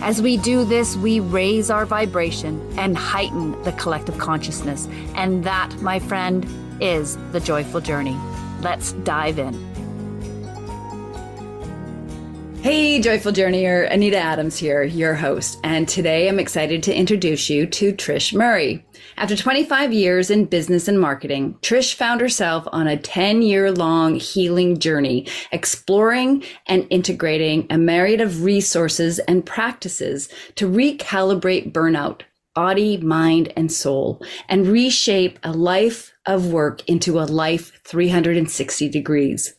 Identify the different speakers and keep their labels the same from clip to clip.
Speaker 1: As we do this, we raise our vibration and heighten the collective consciousness. And that, my friend, is the joyful journey. Let's dive in. Hey, Joyful Journeyer, Anita Adams here, your host, and today I'm excited to introduce you to Trish Murray. After 25 years in business and marketing, Trish found herself on a 10 year long healing journey, exploring and integrating a myriad of resources and practices to recalibrate burnout, body, mind, and soul, and reshape a life of work into a life 360 degrees.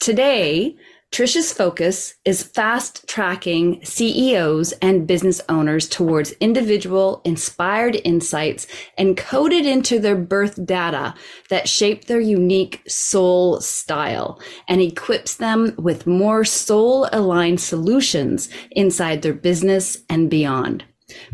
Speaker 1: Today, Trish's focus is fast tracking CEOs and business owners towards individual inspired insights encoded into their birth data that shape their unique soul style and equips them with more soul aligned solutions inside their business and beyond.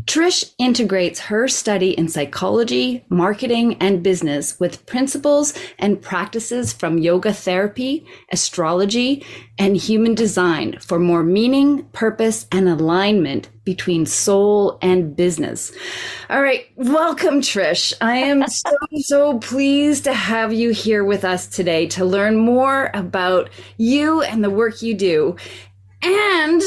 Speaker 1: Trish integrates her study in psychology, marketing, and business with principles and practices from yoga therapy, astrology, and human design for more meaning, purpose, and alignment between soul and business. All right, welcome, Trish. I am so, so pleased to have you here with us today to learn more about you and the work you do. And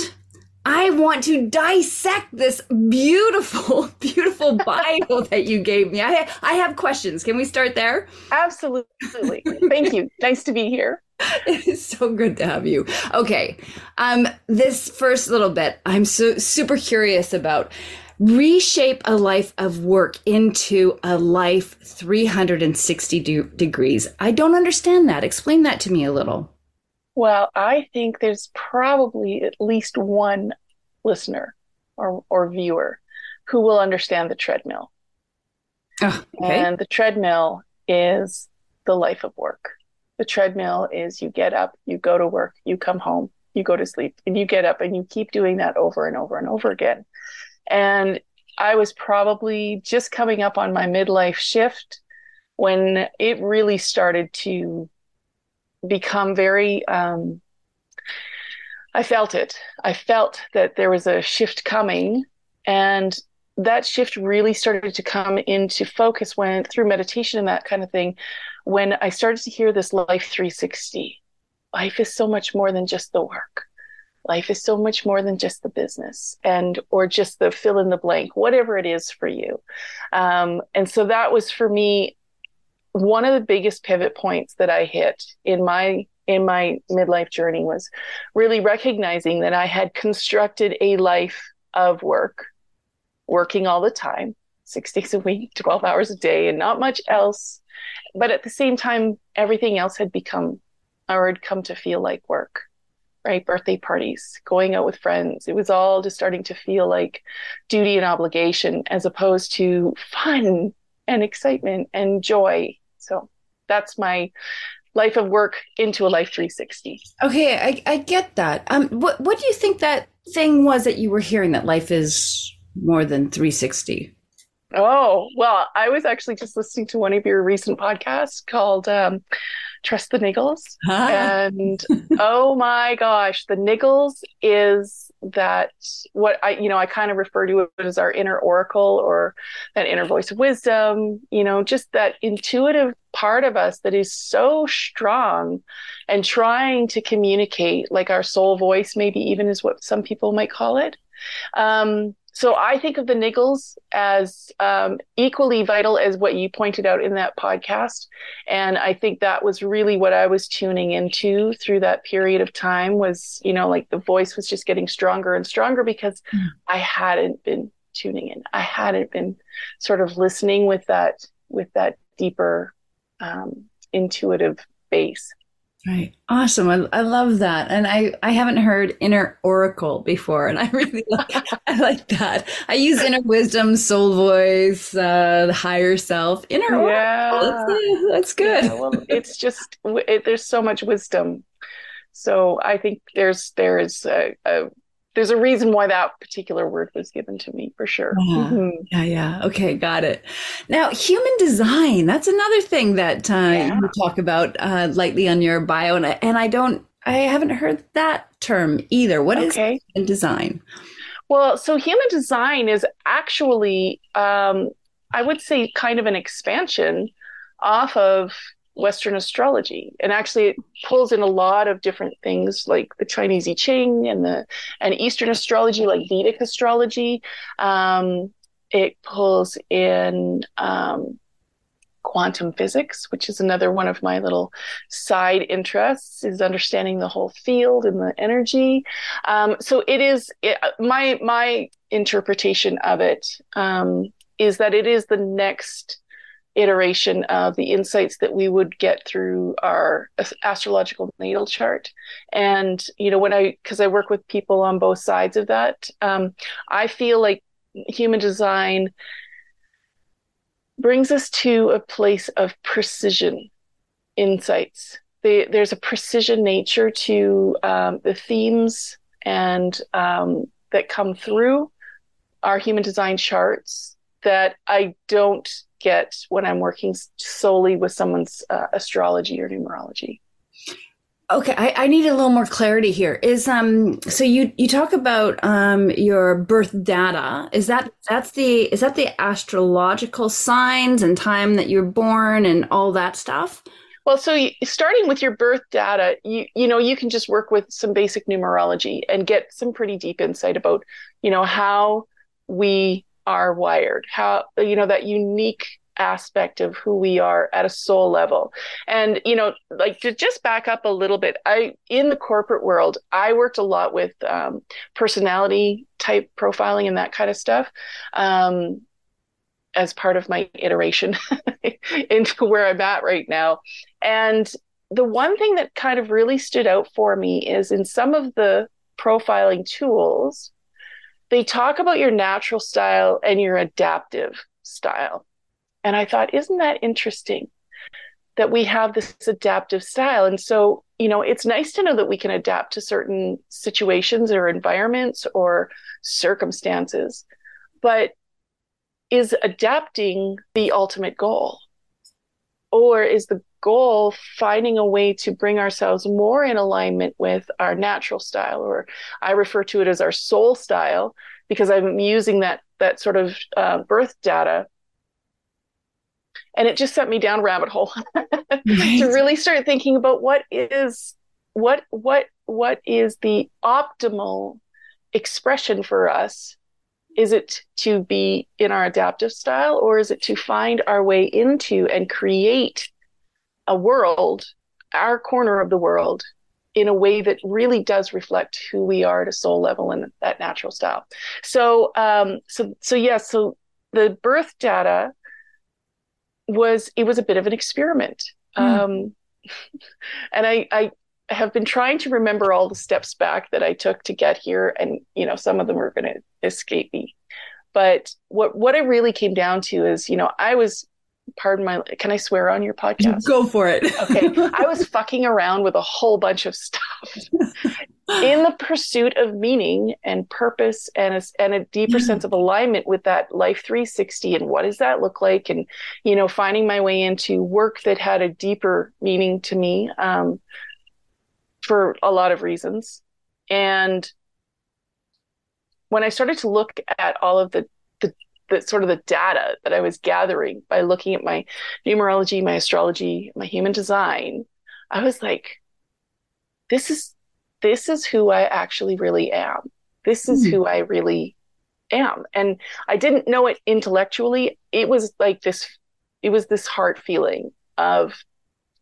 Speaker 1: I want to dissect this beautiful, beautiful Bible that you gave me. I, I have questions. Can we start there?
Speaker 2: Absolutely. Thank you. Nice to be here.
Speaker 1: It is so good to have you. Okay. Um, this first little bit, I'm so super curious about reshape a life of work into a life 360 de- degrees. I don't understand that. Explain that to me a little.
Speaker 2: Well, I think there's probably at least one listener or, or viewer who will understand the treadmill. Oh, okay. And the treadmill is the life of work. The treadmill is you get up, you go to work, you come home, you go to sleep, and you get up and you keep doing that over and over and over again. And I was probably just coming up on my midlife shift when it really started to become very um, I felt it. I felt that there was a shift coming and that shift really started to come into focus when through meditation and that kind of thing when I started to hear this life 360. Life is so much more than just the work. Life is so much more than just the business and or just the fill in the blank, whatever it is for you. Um, and so that was for me one of the biggest pivot points that I hit in my in my midlife journey was really recognizing that I had constructed a life of work, working all the time, six days a week, 12 hours a day, and not much else. But at the same time, everything else had become or had come to feel like work, right? Birthday parties, going out with friends. It was all just starting to feel like duty and obligation as opposed to fun and excitement and joy so that's my life of work into a life 360.
Speaker 1: Okay, I, I get that. Um, what what do you think that thing was that you were hearing that life is more than 360?
Speaker 2: Oh, well, I was actually just listening to one of your recent podcasts called um, Trust the Niggles. Huh? And oh my gosh, the Niggles is that what I, you know, I kind of refer to it as our inner oracle or that inner voice of wisdom, you know, just that intuitive part of us that is so strong and trying to communicate like our soul voice, maybe even is what some people might call it. Um, so I think of the niggles as um, equally vital as what you pointed out in that podcast. And I think that was really what I was tuning into through that period of time was, you know, like the voice was just getting stronger and stronger because mm. I hadn't been tuning in. I hadn't been sort of listening with that, with that deeper, um, intuitive base.
Speaker 1: Right. Awesome. I, I love that. And I, I haven't heard inner oracle before. And I really like, I like that. I use inner wisdom, soul voice, uh, the higher self, inner yeah. oracle. That's, that's good. Yeah,
Speaker 2: well, it's just, it, there's so much wisdom. So I think there's, there's a, a there's a reason why that particular word was given to me for sure.
Speaker 1: Yeah, mm-hmm. yeah, yeah. Okay, got it. Now, human design, that's another thing that uh, yeah. you talk about uh, lightly on your bio. And I, and I don't, I haven't heard that term either. What okay. is human design?
Speaker 2: Well, so human design is actually, um, I would say, kind of an expansion off of Western astrology, and actually it pulls in a lot of different things like the Chinese I Ching and the and Eastern astrology, like Vedic astrology. Um, it pulls in um, quantum physics, which is another one of my little side interests, is understanding the whole field and the energy. Um, so it is it, my my interpretation of it um, is that it is the next iteration of the insights that we would get through our astrological natal chart. And, you know, when I, because I work with people on both sides of that, um, I feel like human design brings us to a place of precision insights. there's a precision nature to um, the themes and um, that come through our human design charts that I don't get when I'm working solely with someone's uh, astrology or numerology.
Speaker 1: Okay, I, I, need a little more clarity here. Is um so you you talk about um your birth data. Is that that's the is that the astrological signs and time that you're born and all that stuff?
Speaker 2: Well, so you, starting with your birth data, you you know you can just work with some basic numerology and get some pretty deep insight about you know how we are wired, how, you know, that unique aspect of who we are at a soul level. And, you know, like to just back up a little bit, I, in the corporate world, I worked a lot with um, personality type profiling and that kind of stuff. Um, as part of my iteration into where I'm at right now. And the one thing that kind of really stood out for me is in some of the profiling tools, they talk about your natural style and your adaptive style. And I thought, isn't that interesting that we have this adaptive style? And so, you know, it's nice to know that we can adapt to certain situations or environments or circumstances. But is adapting the ultimate goal? Or is the goal finding a way to bring ourselves more in alignment with our natural style or i refer to it as our soul style because i'm using that that sort of uh, birth data and it just sent me down rabbit hole right. to really start thinking about what is what what what is the optimal expression for us is it to be in our adaptive style or is it to find our way into and create a world, our corner of the world, in a way that really does reflect who we are at a soul level and that natural style. So, um, so, so yeah. So the birth data was it was a bit of an experiment, mm. um, and I, I have been trying to remember all the steps back that I took to get here, and you know some of them are going to escape me. But what what I really came down to is, you know, I was pardon my can I swear on your podcast?
Speaker 1: Go for it.
Speaker 2: okay. I was fucking around with a whole bunch of stuff in the pursuit of meaning and purpose and a, and a deeper yeah. sense of alignment with that life 360 and what does that look like and you know finding my way into work that had a deeper meaning to me um, for a lot of reasons and when I started to look at all of the the sort of the data that I was gathering by looking at my numerology, my astrology, my human design, I was like, this is this is who I actually really am. This is mm. who I really am. And I didn't know it intellectually. It was like this it was this heart feeling of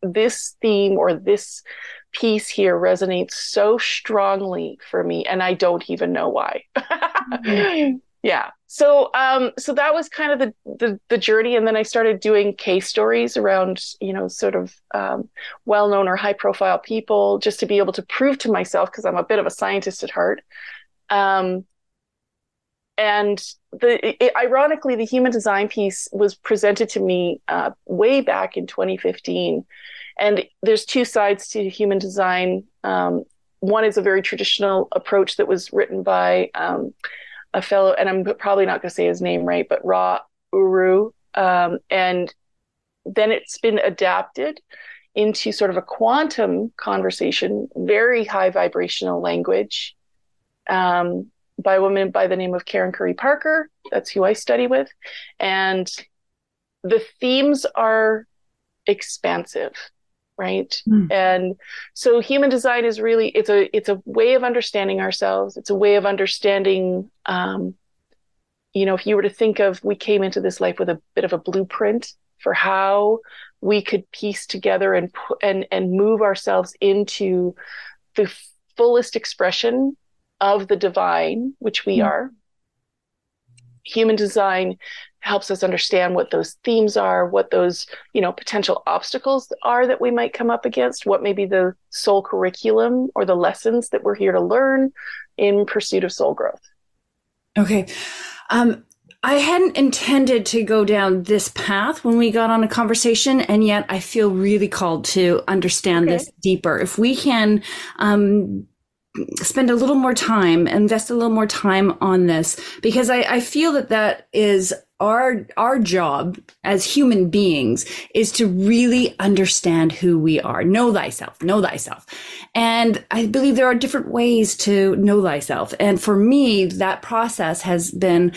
Speaker 2: this theme or this piece here resonates so strongly for me and I don't even know why. mm Yeah. So um so that was kind of the, the the journey and then I started doing case stories around, you know, sort of um, well-known or high-profile people just to be able to prove to myself because I'm a bit of a scientist at heart. Um and the it, ironically the human design piece was presented to me uh, way back in 2015 and there's two sides to human design um, one is a very traditional approach that was written by um, a fellow, and I'm probably not going to say his name right, but Ra Uru. Um, and then it's been adapted into sort of a quantum conversation, very high vibrational language um, by a woman by the name of Karen Curry Parker. That's who I study with. And the themes are expansive right mm. and so human design is really it's a it's a way of understanding ourselves it's a way of understanding um, you know if you were to think of we came into this life with a bit of a blueprint for how we could piece together and and and move ourselves into the fullest expression of the divine which we mm. are human design helps us understand what those themes are, what those, you know, potential obstacles are that we might come up against, what may be the soul curriculum or the lessons that we're here to learn in pursuit of soul growth.
Speaker 1: Okay. Um, I hadn't intended to go down this path when we got on a conversation, and yet I feel really called to understand okay. this deeper. If we can um, spend a little more time, invest a little more time on this, because I, I feel that that is our our job as human beings is to really understand who we are. Know thyself know thyself. And i believe there are different ways to know thyself. And for me that process has been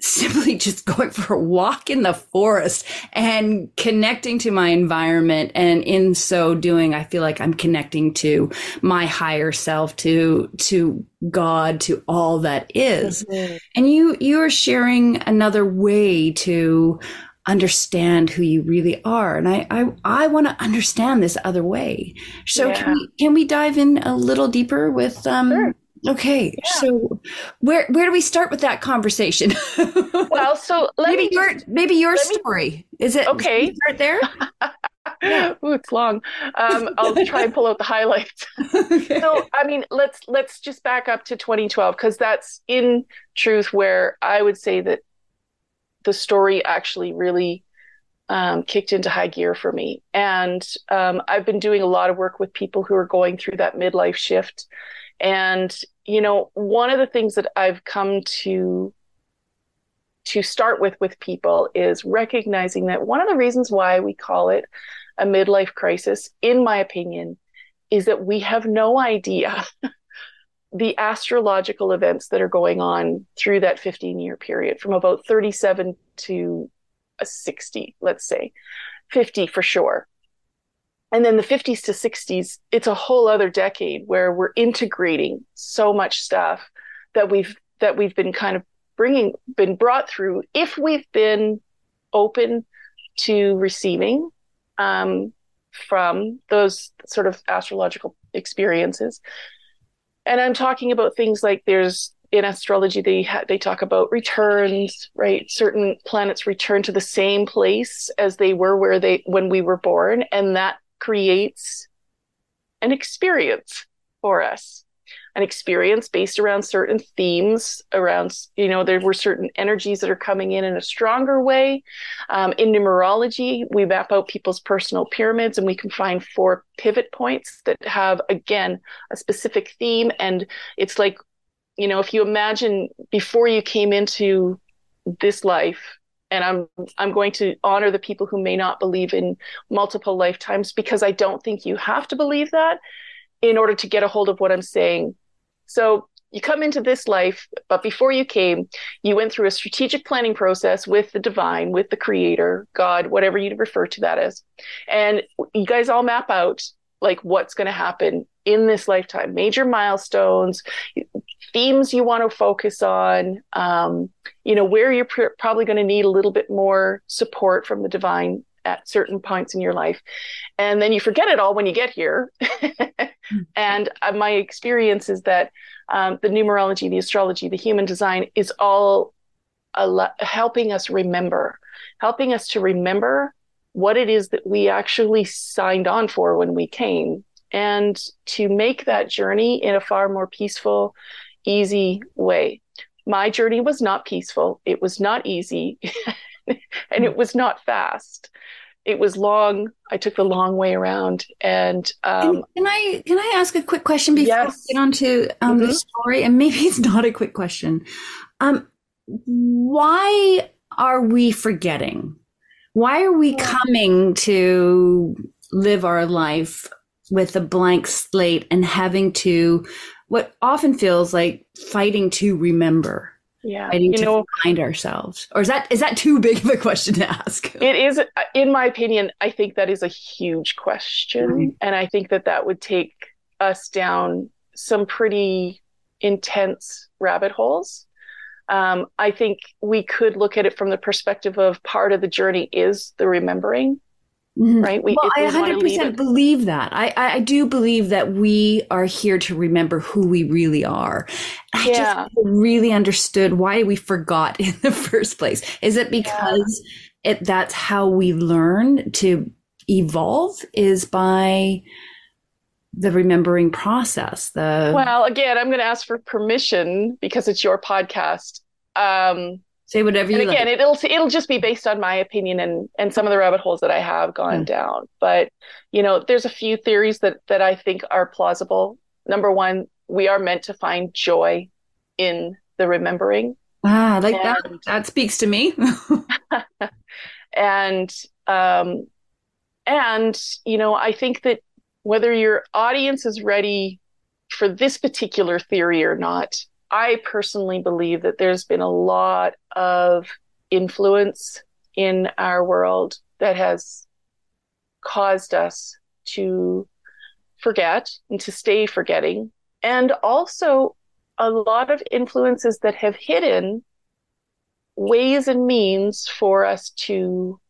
Speaker 1: simply just going for a walk in the forest and connecting to my environment. And in so doing, I feel like I'm connecting to my higher self, to, to God, to all that is. Mm-hmm. And you, you are sharing another way to understand who you really are. And I, I, I want to understand this other way. So yeah. can we, can we dive in a little deeper with, um, sure Okay, yeah. so where where do we start with that conversation?
Speaker 2: well, so
Speaker 1: maybe your maybe your story me, is it
Speaker 2: okay?
Speaker 1: Start there.
Speaker 2: yeah. Ooh, it's long. Um, I'll try and pull out the highlights. okay. So, I mean, let's let's just back up to 2012 because that's in truth where I would say that the story actually really um, kicked into high gear for me. And um, I've been doing a lot of work with people who are going through that midlife shift and, you know, one of the things that I've come to to start with with people is recognizing that one of the reasons why we call it a midlife crisis, in my opinion, is that we have no idea the astrological events that are going on through that 15 year period from about 37 to a 60, let's say, 50 for sure and then the 50s to 60s it's a whole other decade where we're integrating so much stuff that we've that we've been kind of bringing been brought through if we've been open to receiving um, from those sort of astrological experiences. And i'm talking about things like there's in astrology they ha- they talk about returns right? Certain planets return to the same place as they were where they when we were born and that creates an experience for us. An experience based around certain themes around you know there were certain energies that are coming in in a stronger way. Um, in numerology we map out people's personal pyramids and we can find four pivot points that have again a specific theme. And it's like you know if you imagine before you came into this life and I'm I'm going to honor the people who may not believe in multiple lifetimes because I don't think you have to believe that in order to get a hold of what I'm saying. So you come into this life, but before you came, you went through a strategic planning process with the divine, with the creator, God, whatever you refer to that as. And you guys all map out like what's going to happen in this lifetime, major milestones, themes you want to focus on, um, you know, where you're pr- probably going to need a little bit more support from the divine at certain points in your life. And then you forget it all when you get here. and uh, my experience is that um, the numerology, the astrology, the human design is all al- helping us remember, helping us to remember what it is that we actually signed on for when we came and to make that journey in a far more peaceful, easy way. My journey was not peaceful. It was not easy and it was not fast. It was long. I took the long way around. And um,
Speaker 1: can, can, I can I ask a quick question before yes. we get on to um, mm-hmm. the story? And maybe it's not a quick question. Um, why are we forgetting? Why are we coming to live our life with a blank slate and having to what often feels like fighting to remember?
Speaker 2: yeah
Speaker 1: fighting you to know, find ourselves or is that is that too big of a question to ask
Speaker 2: it is in my opinion i think that is a huge question mm-hmm. and i think that that would take us down some pretty intense rabbit holes um, I think we could look at it from the perspective of part of the journey is the remembering. Mm-hmm. Right.
Speaker 1: We, well, I 100% believe that. I, I do believe that we are here to remember who we really are. I yeah. just really understood why we forgot in the first place. Is it because yeah. it that's how we learn to evolve is by the remembering process the
Speaker 2: well again i'm going to ask for permission because it's your podcast. Um
Speaker 1: say whatever you
Speaker 2: and again
Speaker 1: like.
Speaker 2: it'll it'll just be based on my opinion and and some of the rabbit holes that i have gone mm. down. But you know there's a few theories that that i think are plausible. Number one we are meant to find joy in the remembering.
Speaker 1: Ah like and, that that speaks to me.
Speaker 2: And um and you know i think that whether your audience is ready for this particular theory or not, I personally believe that there's been a lot of influence in our world that has caused us to forget and to stay forgetting. And also a lot of influences that have hidden ways and means for us to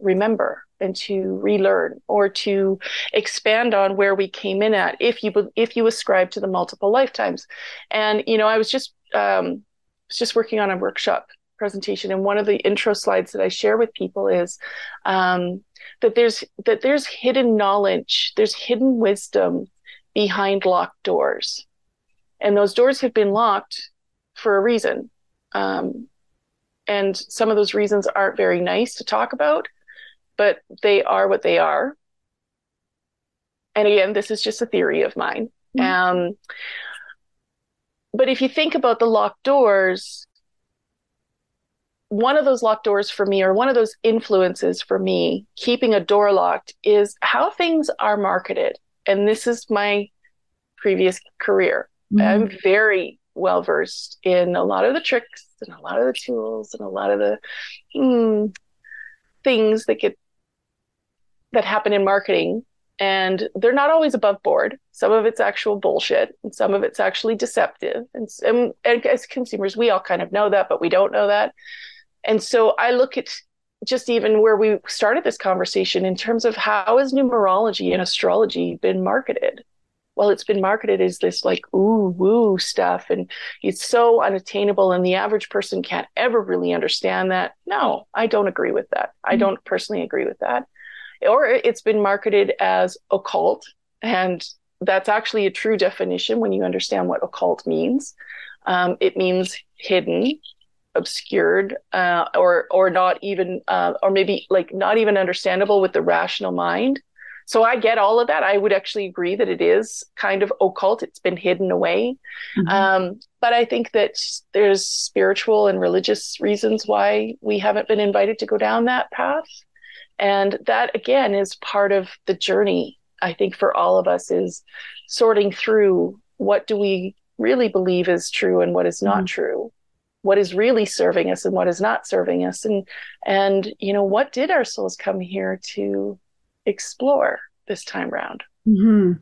Speaker 2: remember and to relearn or to expand on where we came in at if you if you ascribe to the multiple lifetimes. And you know i was just um was just working on a workshop presentation and one of the intro slides that i share with people is um, that there's that there's hidden knowledge there's hidden wisdom behind locked doors. And those doors have been locked for a reason. Um, and some of those reasons aren't very nice to talk about but they are what they are. And again, this is just a theory of mine. Mm-hmm. Um, but if you think about the locked doors, one of those locked doors for me, or one of those influences for me, keeping a door locked, is how things are marketed. And this is my previous career. Mm-hmm. I'm very well versed in a lot of the tricks and a lot of the tools and a lot of the mm, things that get that happen in marketing and they're not always above board. Some of it's actual bullshit, and some of it's actually deceptive. And, and, and, as consumers, we all kind of know that, but we don't know that. And so I look at just even where we started this conversation in terms of how has numerology and astrology been marketed? Well, it's been marketed as this like ooh woo stuff, and it's so unattainable, and the average person can't ever really understand that. No, I don't agree with that. Mm-hmm. I don't personally agree with that or it's been marketed as occult. And that's actually a true definition when you understand what occult means. Um, it means hidden, obscured, uh, or or not even, uh, or maybe like not even understandable with the rational mind. So I get all of that. I would actually agree that it is kind of occult. It's been hidden away. Mm-hmm. Um, but I think that there's spiritual and religious reasons why we haven't been invited to go down that path. And that again is part of the journey, I think, for all of us is sorting through what do we really believe is true and what is not mm-hmm. true. What is really serving us and what is not serving us. And and you know what did our souls come here to explore this time round?
Speaker 1: Mm-hmm.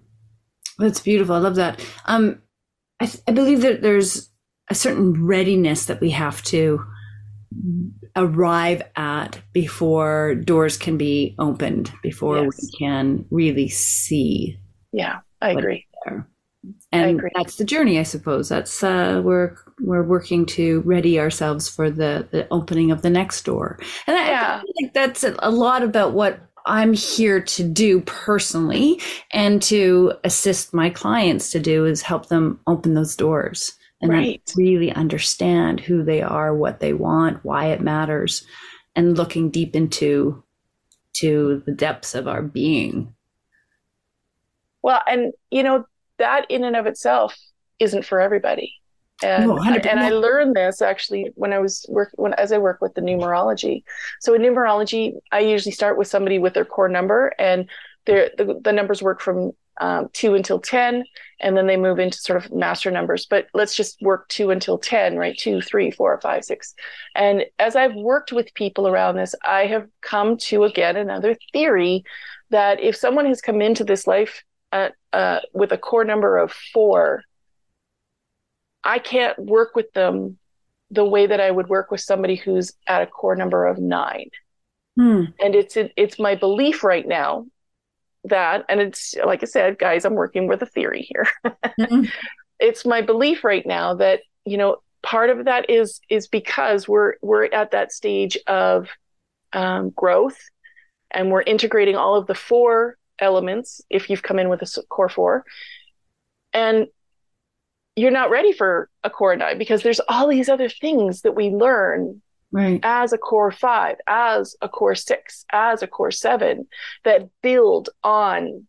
Speaker 1: that's beautiful. I love that. Um I, th- I believe that there's a certain readiness that we have to arrive at before doors can be opened, before yes. we can really see.
Speaker 2: Yeah, I agree.
Speaker 1: and that's the journey, I suppose. That's uh, we're we're working to ready ourselves for the the opening of the next door, and yeah. I, I think that's a lot about what I'm here to do personally, and to assist my clients to do is help them open those doors and right. really understand who they are, what they want, why it matters, and looking deep into to the depths of our being.
Speaker 2: Well, and you know that in and of itself isn't for everybody. And, no, and I learned this actually when I was working when as I work with the numerology. So in numerology, I usually start with somebody with their core number, and the, the numbers work from um, two until 10, and then they move into sort of master numbers. But let's just work two until 10, right? Two, three, four, five, six. And as I've worked with people around this, I have come to again another theory that if someone has come into this life at, uh, with a core number of four, I can't work with them the way that I would work with somebody who's at a core number of nine. Hmm. And it's it's my belief right now that, and it's like I said, guys, I'm working with a theory here. mm-hmm. It's my belief right now that you know part of that is is because we're we're at that stage of um, growth, and we're integrating all of the four elements. If you've come in with a core four, and you're not ready for a core nine because there's all these other things that we learn right. as a core five, as a core six, as a core seven that build on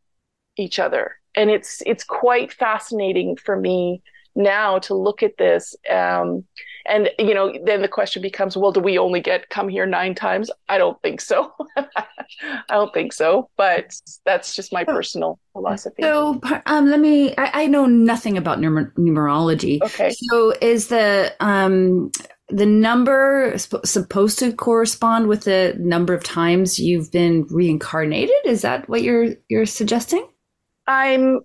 Speaker 2: each other. And it's it's quite fascinating for me now to look at this. Um, and you know, then the question becomes, well, do we only get come here nine times? I don't think so. I don't think so. But that's just my personal philosophy.
Speaker 1: So um, let me. I, I, know nothing about numer- numerology.
Speaker 2: Okay.
Speaker 1: So is the um, the number supposed to correspond with the number of times you've been reincarnated? Is that what you're you're suggesting?
Speaker 2: I'm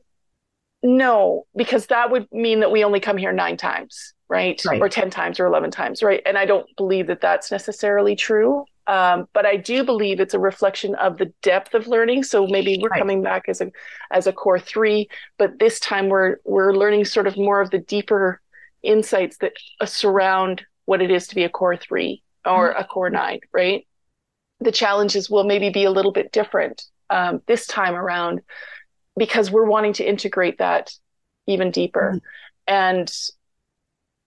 Speaker 2: no, because that would mean that we only come here nine times, right? right. Or 10 times or 11 times, right? And I don't believe that that's necessarily true. Um, but I do believe it's a reflection of the depth of learning. So maybe we're right. coming back as a as a core three, but this time we're we're learning sort of more of the deeper insights that surround what it is to be a core three or mm-hmm. a core nine, right? The challenges will maybe be a little bit different um, this time around because we're wanting to integrate that even deeper. Mm-hmm. And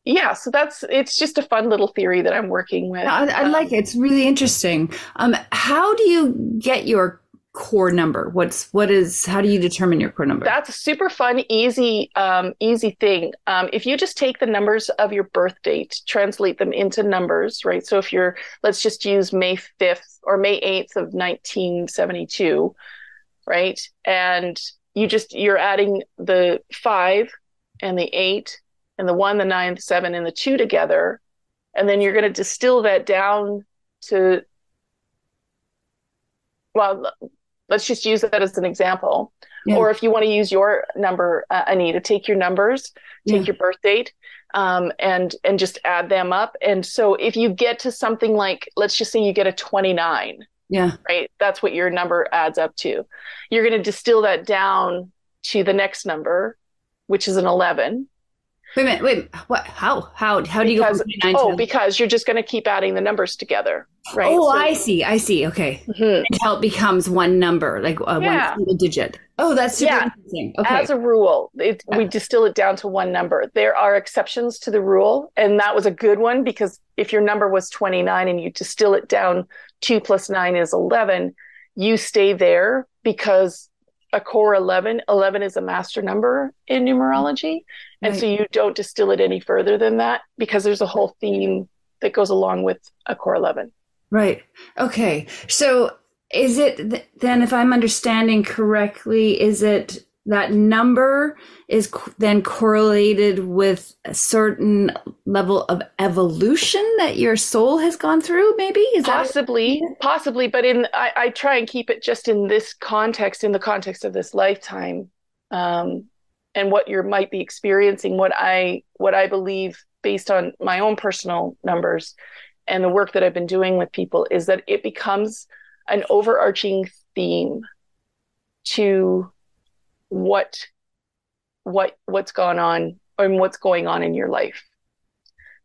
Speaker 2: yeah, so that's it's just a fun little theory that I'm working with.
Speaker 1: I, I like it. It's really interesting. Um, how do you get your core number? What's what is how do you determine your core number?
Speaker 2: That's a super fun, easy, um, easy thing. Um, if you just take the numbers of your birth date, translate them into numbers, right? So if you're, let's just use May fifth or May eighth of 1972, right? And you just you're adding the five and the eight and the one, the nine, the seven, and the two together, and then you're going to distill that down to well let's just use that as an example. Yeah. Or if you want to use your number, uh, Anita, take your numbers, take yeah. your birth date, um, and and just add them up. And so if you get to something like, let's just say you get a 29,
Speaker 1: yeah,
Speaker 2: right, that's what your number adds up to. You're going to distill that down to the next number, which is an 11.
Speaker 1: Wait a minute. Wait. What? How? How? How do you
Speaker 2: because, go? oh, because you're just going to keep adding the numbers together, right?
Speaker 1: Oh, so, I see. I see. Okay. Mm-hmm. Until it becomes one number, like uh, yeah. one single digit. Oh, that's super yeah. interesting. Okay.
Speaker 2: As a rule, it, yeah. we distill it down to one number. There are exceptions to the rule, and that was a good one because if your number was 29 and you distill it down, two plus nine is 11. You stay there because a core 11 11 is a master number in numerology and right. so you don't distill it any further than that because there's a whole theme that goes along with a core 11
Speaker 1: right. Okay. So is it th- then if i'm understanding correctly is it that number is then correlated with a certain level of evolution that your soul has gone through maybe?
Speaker 2: Is possibly. That possibly. But in I, I, try and keep it just in this context in the context of this lifetime. Um, and what you might be experiencing what i what i believe based on my own personal numbers and the work that i've been doing with people is that it becomes an overarching theme to what what what's gone on and what's going on in your life.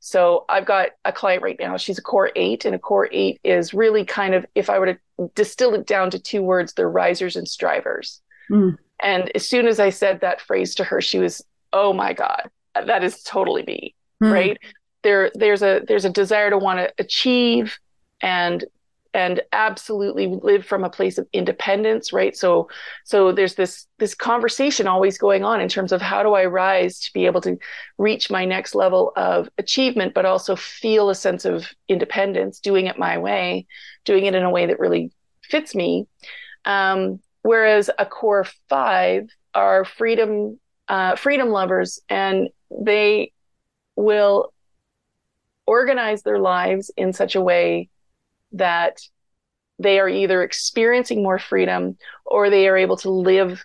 Speaker 2: So I've got a client right now. She's a core eight, and a core eight is really kind of, if I were to distill it down to two words, they're risers and strivers. Mm. And as soon as I said that phrase to her, she was, "Oh my God, that is totally me." Mm. Right there, there's a there's a desire to want to achieve and and absolutely live from a place of independence right so so there's this this conversation always going on in terms of how do i rise to be able to reach my next level of achievement but also feel a sense of independence doing it my way doing it in a way that really fits me um, whereas a core five are freedom uh, freedom lovers and they will organize their lives in such a way that they are either experiencing more freedom or they are able to live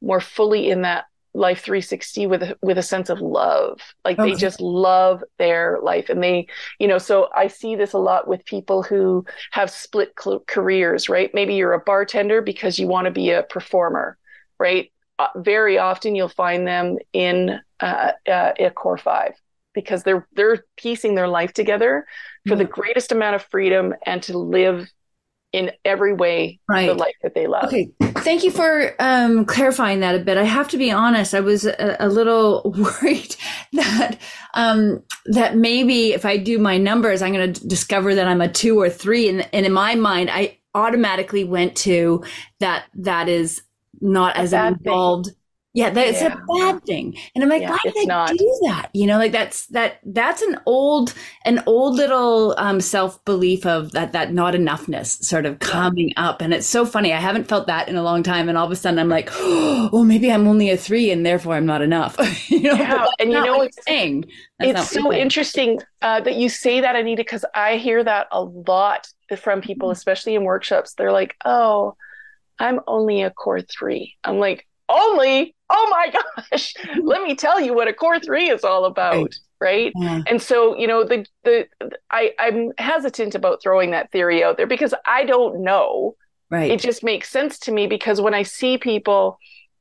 Speaker 2: more fully in that life 360 with a, with a sense of love like okay. they just love their life and they you know so i see this a lot with people who have split cl- careers right maybe you're a bartender because you want to be a performer right uh, very often you'll find them in uh, uh, a core 5 because they're they're piecing their life together for the greatest amount of freedom and to live in every way right. the life that they love.
Speaker 1: Okay, thank you for um, clarifying that a bit. I have to be honest; I was a, a little worried that um, that maybe if I do my numbers, I'm going to discover that I'm a two or three, and, and in my mind, I automatically went to that that is not as involved. Thing yeah, that's yeah. a bad thing. And I'm like, yeah, why did I not. do that? You know, like that's that that's an old an old little um, self belief of that that not enoughness sort of coming up. And it's so funny. I haven't felt that in a long time. And all of a sudden I'm like, oh, maybe I'm only a three and therefore I'm not enough. you know,
Speaker 2: yeah. and you know it's saying. it's so interesting uh, that you say that, Anita, because I hear that a lot from people, mm-hmm. especially in workshops. They're like, oh, I'm only a core three. I'm like, only oh my gosh let me tell you what a core three is all about right, right? Yeah. and so you know the the i i'm hesitant about throwing that theory out there because i don't know right it just makes sense to me because when i see people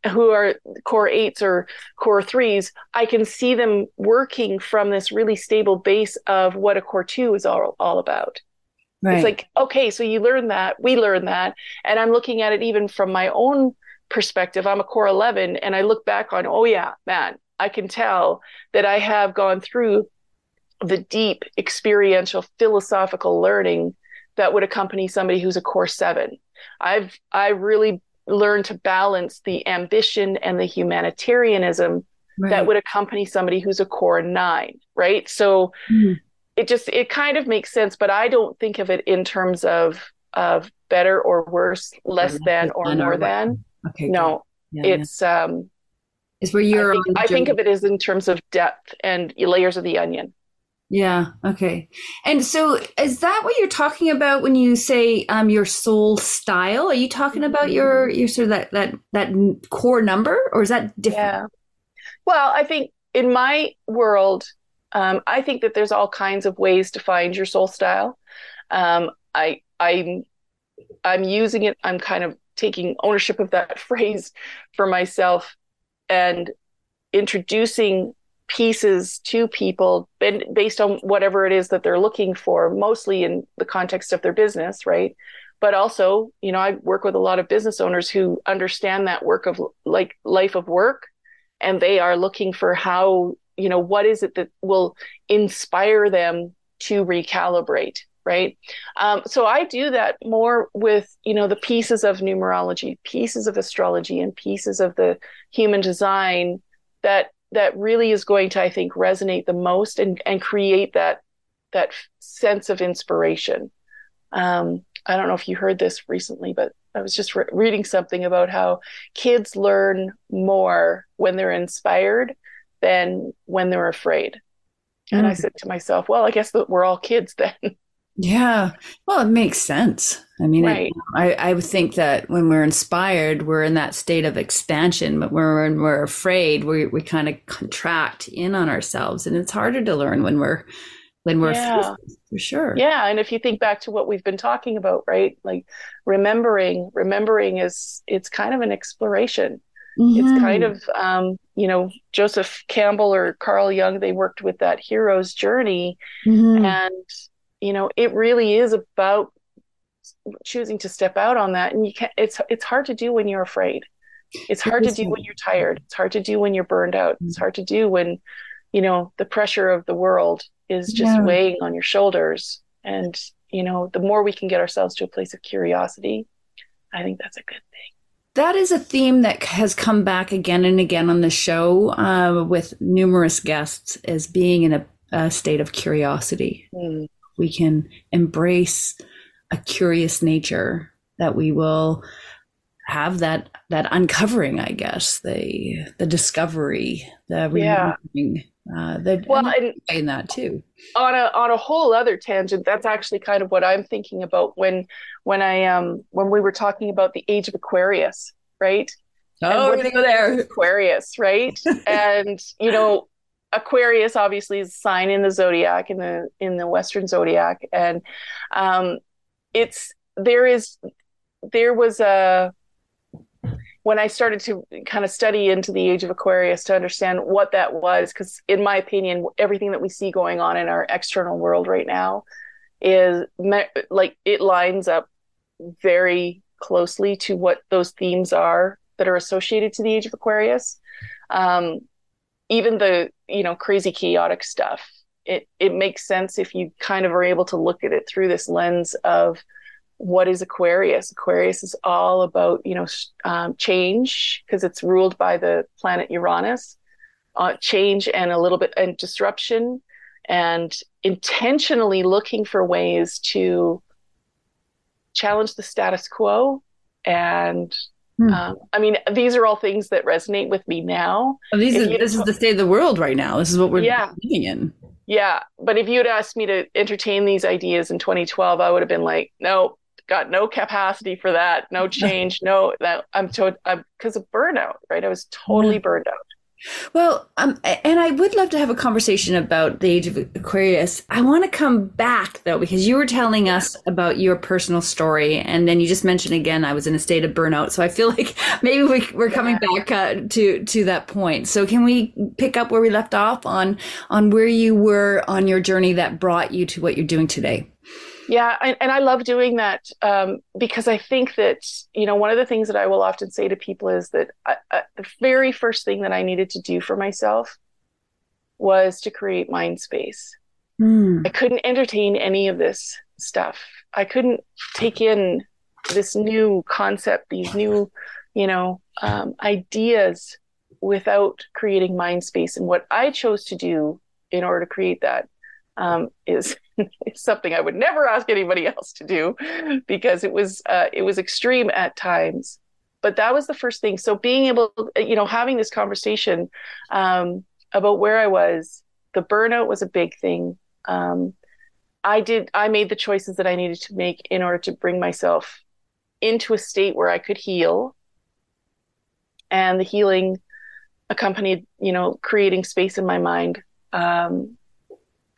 Speaker 2: who are core eights or core threes, I can see them working from this really stable base of what a core two is all, all about. Right. It's like, okay, so you learn that, we learn that. And I'm looking at it even from my own perspective, I'm a core 11 and I look back on, oh yeah, man, I can tell that I have gone through the deep experiential philosophical learning that would accompany somebody who's a core 7. I've I really learned to balance the ambition and the humanitarianism right. that would accompany somebody who's a core 9, right? So mm. it just it kind of makes sense, but I don't think of it in terms of of better or worse, less than or more than. Okay. No, yeah, it's yeah. um
Speaker 1: it's where you're
Speaker 2: I think, I think of it as in terms of depth and layers of the onion.
Speaker 1: Yeah. Okay. And so, is that what you're talking about when you say um, your soul style? Are you talking about your your sort of that that that core number, or is that different? Yeah.
Speaker 2: Well, I think in my world, um, I think that there's all kinds of ways to find your soul style. Um, I I'm I'm using it. I'm kind of taking ownership of that phrase for myself and introducing pieces to people based on whatever it is that they're looking for mostly in the context of their business right? But also you know i work with a lot of business owners who understand that work of like life of work and they are looking for how you know what is it that will inspire them to recalibrate right um, so i do that more with you know the pieces of numerology pieces of astrology and pieces of the human design that that really is going to i think resonate the most and and create that that sense of inspiration um, i don't know if you heard this recently but i was just re- reading something about how kids learn more when they're inspired than when they're afraid and I mm. said to myself, well, I guess that we're all kids then.
Speaker 1: Yeah. Well, it makes sense. I mean, right. I, I would think that when we're inspired, we're in that state of expansion, but when we're afraid, we, we kind of contract in on ourselves. And it's harder to learn when we're, when we're yeah. for sure.
Speaker 2: Yeah. And if you think back to what we've been talking about, right? Like remembering, remembering is, it's kind of an exploration. Mm-hmm. It's kind of, um, you know, Joseph Campbell or Carl Jung, they worked with that hero's journey. Mm-hmm. And, you know, it really is about choosing to step out on that. And you can't, it's, it's hard to do when you're afraid. It's hard to do when you're tired. It's hard to do when you're burned out. It's hard to do when, you know, the pressure of the world is just yeah. weighing on your shoulders. And, you know, the more we can get ourselves to a place of curiosity, I think that's a good thing.
Speaker 1: That is a theme that has come back again and again on the show uh, with numerous guests as being in a, a state of curiosity. Mm. We can embrace a curious nature that we will have that that uncovering i guess the the discovery the yeah. uh the, well and in that too.
Speaker 2: On a on a whole other tangent that's actually kind of what i'm thinking about when when i um when we were talking about the age of aquarius right?
Speaker 1: Oh we're gonna go there.
Speaker 2: aquarius right? And you know aquarius obviously is a sign in the zodiac in the in the western zodiac and um it's there is there was a when I started to kind of study into the age of Aquarius to understand what that was, because in my opinion, everything that we see going on in our external world right now is like it lines up very closely to what those themes are that are associated to the age of Aquarius. Um, even the you know crazy chaotic stuff, it it makes sense if you kind of are able to look at it through this lens of what is Aquarius? Aquarius is all about, you know, um, change because it's ruled by the planet Uranus, uh, change and a little bit and disruption, and intentionally looking for ways to challenge the status quo. And hmm. um, I mean, these are all things that resonate with me now.
Speaker 1: these are, this is the state of the world right now. This is what we're yeah. living in.
Speaker 2: Yeah, but if you'd asked me to entertain these ideas in 2012, I would have been like, no, got no capacity for that, no change, no that I'm to I'm because of burnout, right? I was totally burned out.
Speaker 1: Well, um, and I would love to have a conversation about the age of Aquarius. I want to come back though, because you were telling us about your personal story, and then you just mentioned again I was in a state of burnout. So I feel like maybe we, are coming back uh, to to that point. So can we pick up where we left off on on where you were on your journey that brought you to what you're doing today?
Speaker 2: Yeah, and, and I love doing that um, because I think that you know one of the things that I will often say to people is that I, I, the very first thing that I needed to do for myself was to create mind space. Mm. I couldn't entertain any of this stuff. I couldn't take in this new concept, these new, you know, um, ideas without creating mind space. And what I chose to do in order to create that um, is, is something I would never ask anybody else to do because it was uh, it was extreme at times. But that was the first thing. So being able, you know, having this conversation um, about where I was, the burnout was a big thing. Um, I did. I made the choices that I needed to make in order to bring myself into a state where I could heal, and the healing accompanied, you know, creating space in my mind um,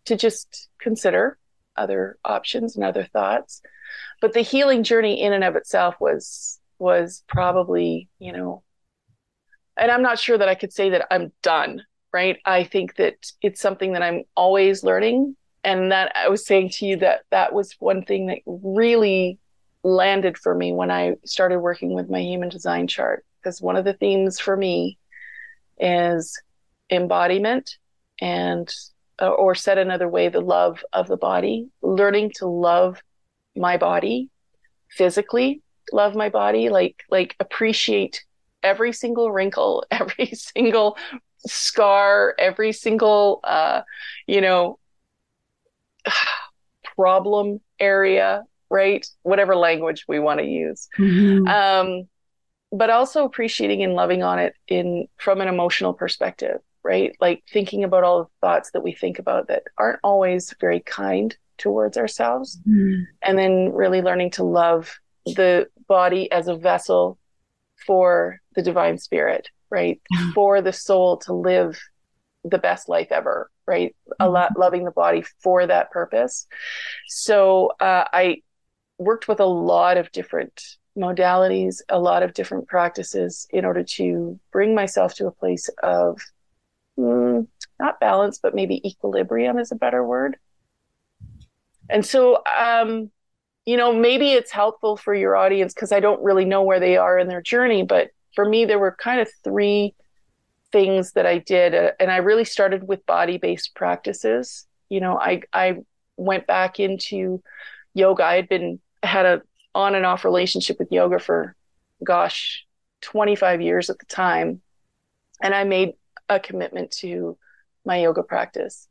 Speaker 2: to just consider other options and other thoughts. But the healing journey in and of itself was was probably, you know, and I'm not sure that I could say that I'm done, right? I think that it's something that I'm always learning. And that I was saying to you that that was one thing that really landed for me when I started working with my human design chart. Because one of the themes for me is embodiment and or said another way, the love of the body, learning to love my body physically, love my body, like like appreciate every single wrinkle, every single scar, every single uh, you know problem area, right? Whatever language we want to use. Mm-hmm. Um, but also appreciating and loving on it in from an emotional perspective right? Like thinking about all the thoughts that we think about that aren't always very kind towards ourselves. Mm. And then really learning to love the body as a vessel for the divine spirit, right? Mm. For the soul to live the best life ever, right? A lot mm-hmm. loving the body for that purpose. So uh, I worked with a lot of different modalities, a lot of different practices in order to bring myself to a place of mm, not balance, but maybe equilibrium is a better word. And so, um, you know, maybe it's helpful for your audience because I don't really know where they are in their journey. But for me, there were kind of three things that I did, uh, and I really started with body-based practices. You know, I I went back into yoga. I had been had a on and off relationship with yoga for, gosh, 25 years at the time, and I made a commitment to my yoga practice.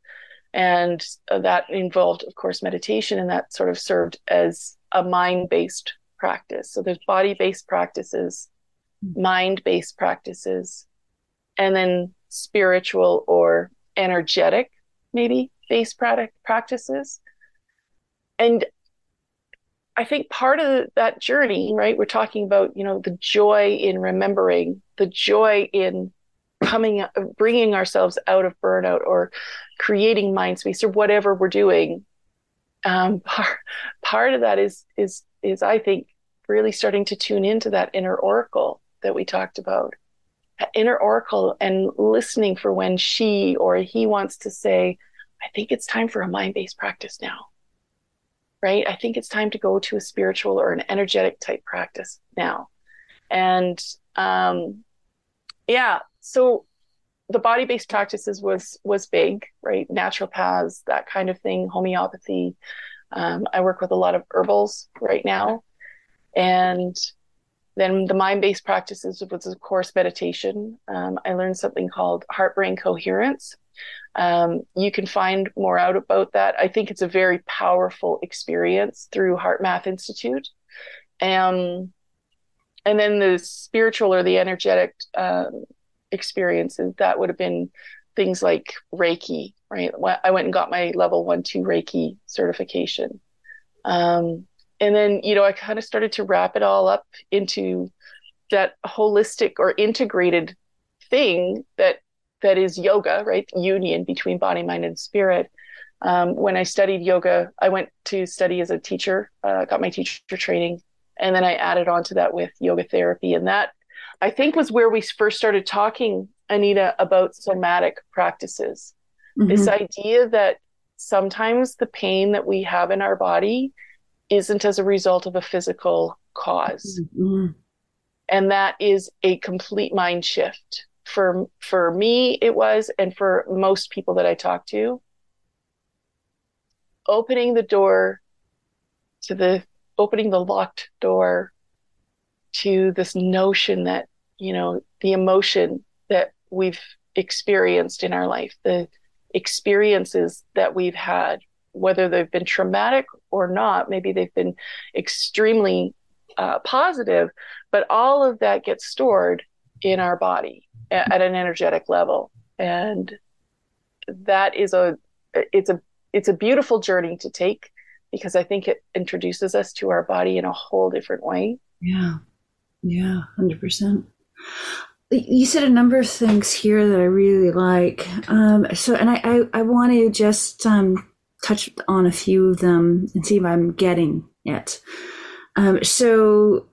Speaker 2: And that involved, of course, meditation, and that sort of served as a mind based practice. So there's body based practices, mm-hmm. mind based practices, and then spiritual or energetic, maybe based practices. And I think part of that journey, right, we're talking about, you know, the joy in remembering, the joy in coming bringing ourselves out of burnout or creating mind space or whatever we're doing um, part, part of that is is is i think really starting to tune into that inner oracle that we talked about. Inner oracle and listening for when she or he wants to say i think it's time for a mind-based practice now. Right? I think it's time to go to a spiritual or an energetic type practice now. And um yeah so the body based practices was was big, right? Naturopaths, that kind of thing, homeopathy. Um, I work with a lot of herbals right now, and then the mind based practices was of course meditation. Um, I learned something called heart brain coherence. Um, you can find more out about that. I think it's a very powerful experience through HeartMath Institute. Um, and then the spiritual or the energetic um, experiences, that would have been things like Reiki, right? I went and got my level one, two Reiki certification. Um, and then, you know, I kind of started to wrap it all up into that holistic or integrated thing that that is yoga, right? Union between body, mind, and spirit. Um, when I studied yoga, I went to study as a teacher, uh, got my teacher training, and then I added on to that with yoga therapy, and that I think was where we first started talking, Anita, about somatic practices. Mm-hmm. This idea that sometimes the pain that we have in our body isn't as a result of a physical cause. Mm-hmm. And that is a complete mind shift. For for me it was and for most people that I talk to opening the door to the opening the locked door to this notion that you know, the emotion that we've experienced in our life, the experiences that we've had, whether they've been traumatic or not, maybe they've been extremely uh, positive, but all of that gets stored in our body at, at an energetic level. And that is a, it's a, it's a beautiful journey to take because I think it introduces us to our body in a whole different way.
Speaker 1: Yeah. Yeah. 100%. You said a number of things here that I really like. Um, so, and I, I, I want to just um, touch on a few of them and see if I'm getting it. Um, so,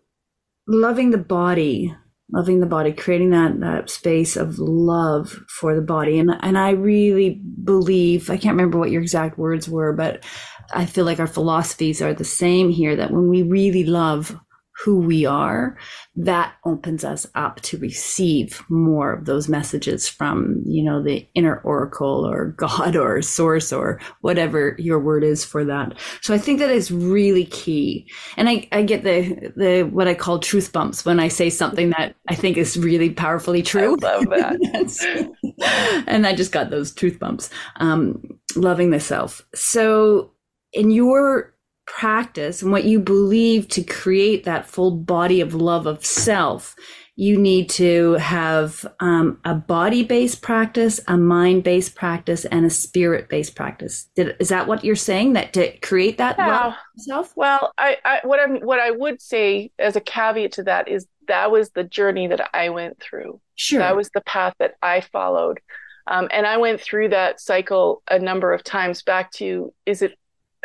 Speaker 1: loving the body, loving the body, creating that, that space of love for the body. And, and I really believe, I can't remember what your exact words were, but I feel like our philosophies are the same here that when we really love who we are, that opens us up to receive more of those messages from, you know, the inner oracle or God or source or whatever your word is for that. So I think that is really key. And I, I get the, the, what I call truth bumps when I say something that I think is really powerfully true.
Speaker 2: I love that.
Speaker 1: and I just got those truth bumps. Um, loving the self. So in your practice and what you believe to create that full body of love of self, you need to have um, a body based practice, a mind based practice, and a spirit based practice. Did, is that what you're saying? That to create that yeah. love self?
Speaker 2: Well, I, I what I'm what I would say as a caveat to that is that was the journey that I went through.
Speaker 1: Sure,
Speaker 2: that was the path that I followed. Um, and I went through that cycle a number of times back to is it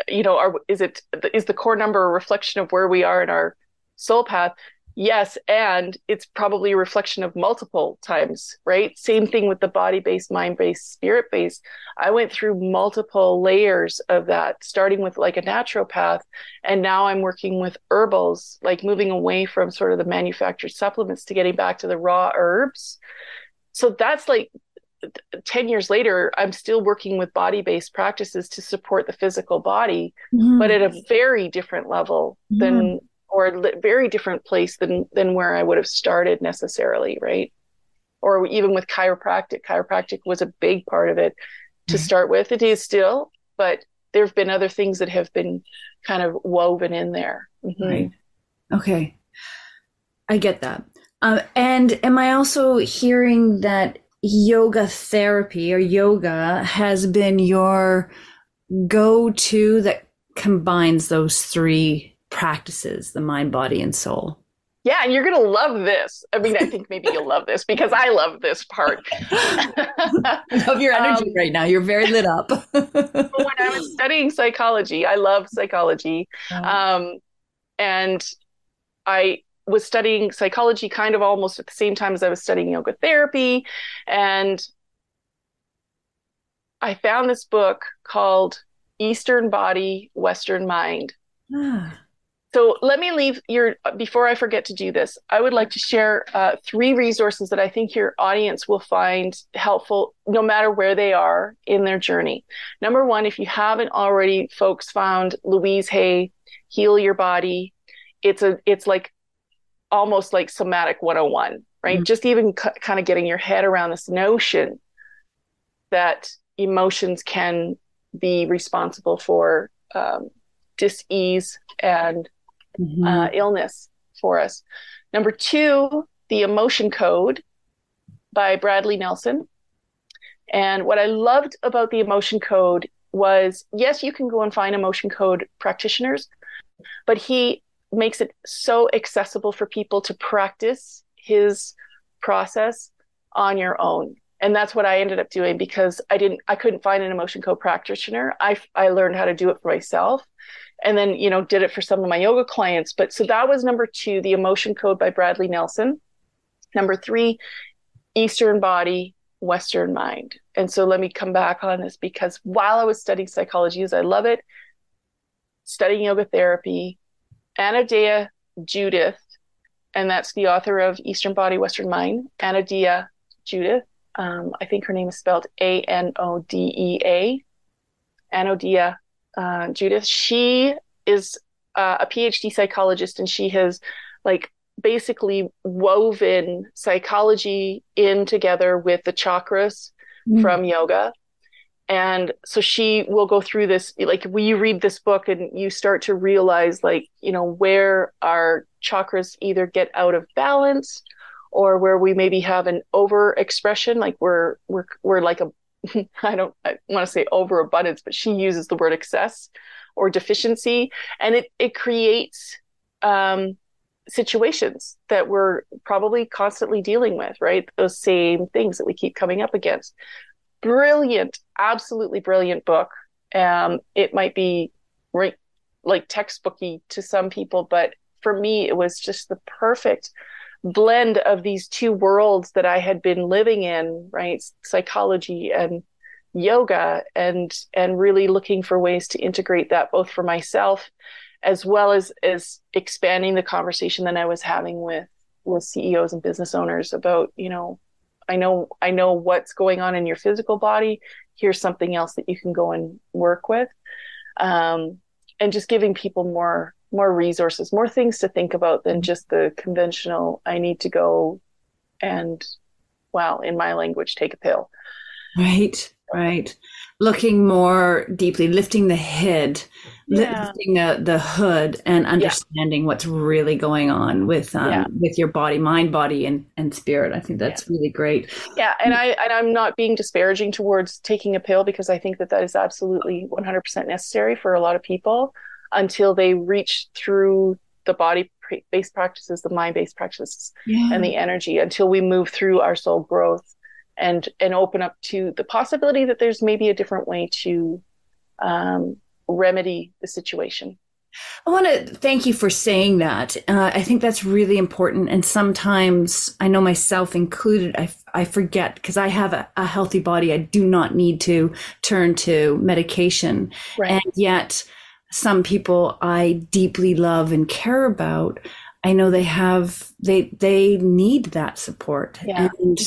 Speaker 2: you know, are, is it is the core number a reflection of where we are in our soul path? Yes and it's probably a reflection of multiple times right? Same thing with the body based mind based spirit based i went through multiple layers of that starting with like a naturopath and now i'm working with herbals like moving away from sort of the manufactured supplements to getting back to the raw herbs. So that's like 10 years later i'm still working with body based practices to support the physical body mm-hmm. but at a very different level mm-hmm. than or a very different place than than where I would have started necessarily, right? Or even with chiropractic, chiropractic was a big part of it to mm-hmm. start with. It is still, but there have been other things that have been kind of woven in there.
Speaker 1: Mm-hmm. Right. Okay. I get that. Um, and am I also hearing that yoga therapy or yoga has been your go to that combines those three practices the mind, body, and soul.
Speaker 2: Yeah, and you're going to love this. I mean, I think maybe you'll love this because I love this part.
Speaker 1: I love your energy um, right now. You're very lit up.
Speaker 2: when I was studying psychology, I love psychology. Um, and I was studying psychology kind of almost at the same time as I was studying yoga therapy. And I found this book called Eastern Body, Western Mind. So let me leave your, before I forget to do this, I would like to share uh, three resources that I think your audience will find helpful no matter where they are in their journey. Number one, if you haven't already, folks found Louise Hay, Heal Your Body. It's a, it's like almost like somatic 101, right? Mm-hmm. Just even c- kind of getting your head around this notion that emotions can be responsible for um, dis-ease and mm-hmm. uh, illness for us. Number two, The Emotion Code by Bradley Nelson. And what I loved about the Emotion Code was yes, you can go and find Emotion Code practitioners, but he makes it so accessible for people to practice his process on your own. And that's what I ended up doing because I didn't I couldn't find an emotion code practitioner. I I learned how to do it for myself and then you know did it for some of my yoga clients. But so that was number two the emotion code by bradley nelson. Number three eastern body western mind. And so let me come back on this because while i was studying psychology as i love it studying yoga therapy anodea judith and that's the author of eastern body western mind anodea judith um, i think her name is spelled a-n-o-d-e-a anodea uh, Judith. She is uh, a PhD psychologist, and she has like basically woven psychology in together with the chakras mm-hmm. from yoga. And so she will go through this, like when you read this book and you start to realize, like, you know, where our chakras either get out of balance or where we maybe have an over expression, like we're, we're, we're like a I don't I want to say overabundance, but she uses the word excess or deficiency, and it it creates um, situations that we're probably constantly dealing with, right? Those same things that we keep coming up against. Brilliant, absolutely brilliant book. Um, it might be like textbooky to some people, but for me, it was just the perfect blend of these two worlds that I had been living in, right? Psychology and yoga and and really looking for ways to integrate that both for myself as well as as expanding the conversation that I was having with with CEOs and business owners about, you know, I know I know what's going on in your physical body. Here's something else that you can go and work with. Um, and just giving people more more resources, more things to think about than just the conventional, I need to go and, well, in my language, take a pill.
Speaker 1: Right, right. Looking more deeply, lifting the head, yeah. lifting the, the hood, and understanding yeah. what's really going on with um, yeah. with your body, mind, body, and and spirit. I think that's really great.
Speaker 2: Yeah, and I and I'm not being disparaging towards taking a pill because I think that that is absolutely 100% necessary for a lot of people until they reach through the body based practices, the mind based practices, and the energy until we move through our soul growth and and open up to the possibility that there's maybe a different way to um, remedy the situation.
Speaker 1: I want to thank you for saying that. Uh, I think that's really important. And sometimes I know myself included, I, I forget because I have a, a, healthy body. I do not need to turn to medication. Right. And yet, some people I deeply love and care about I know they have they they need that support, yeah. and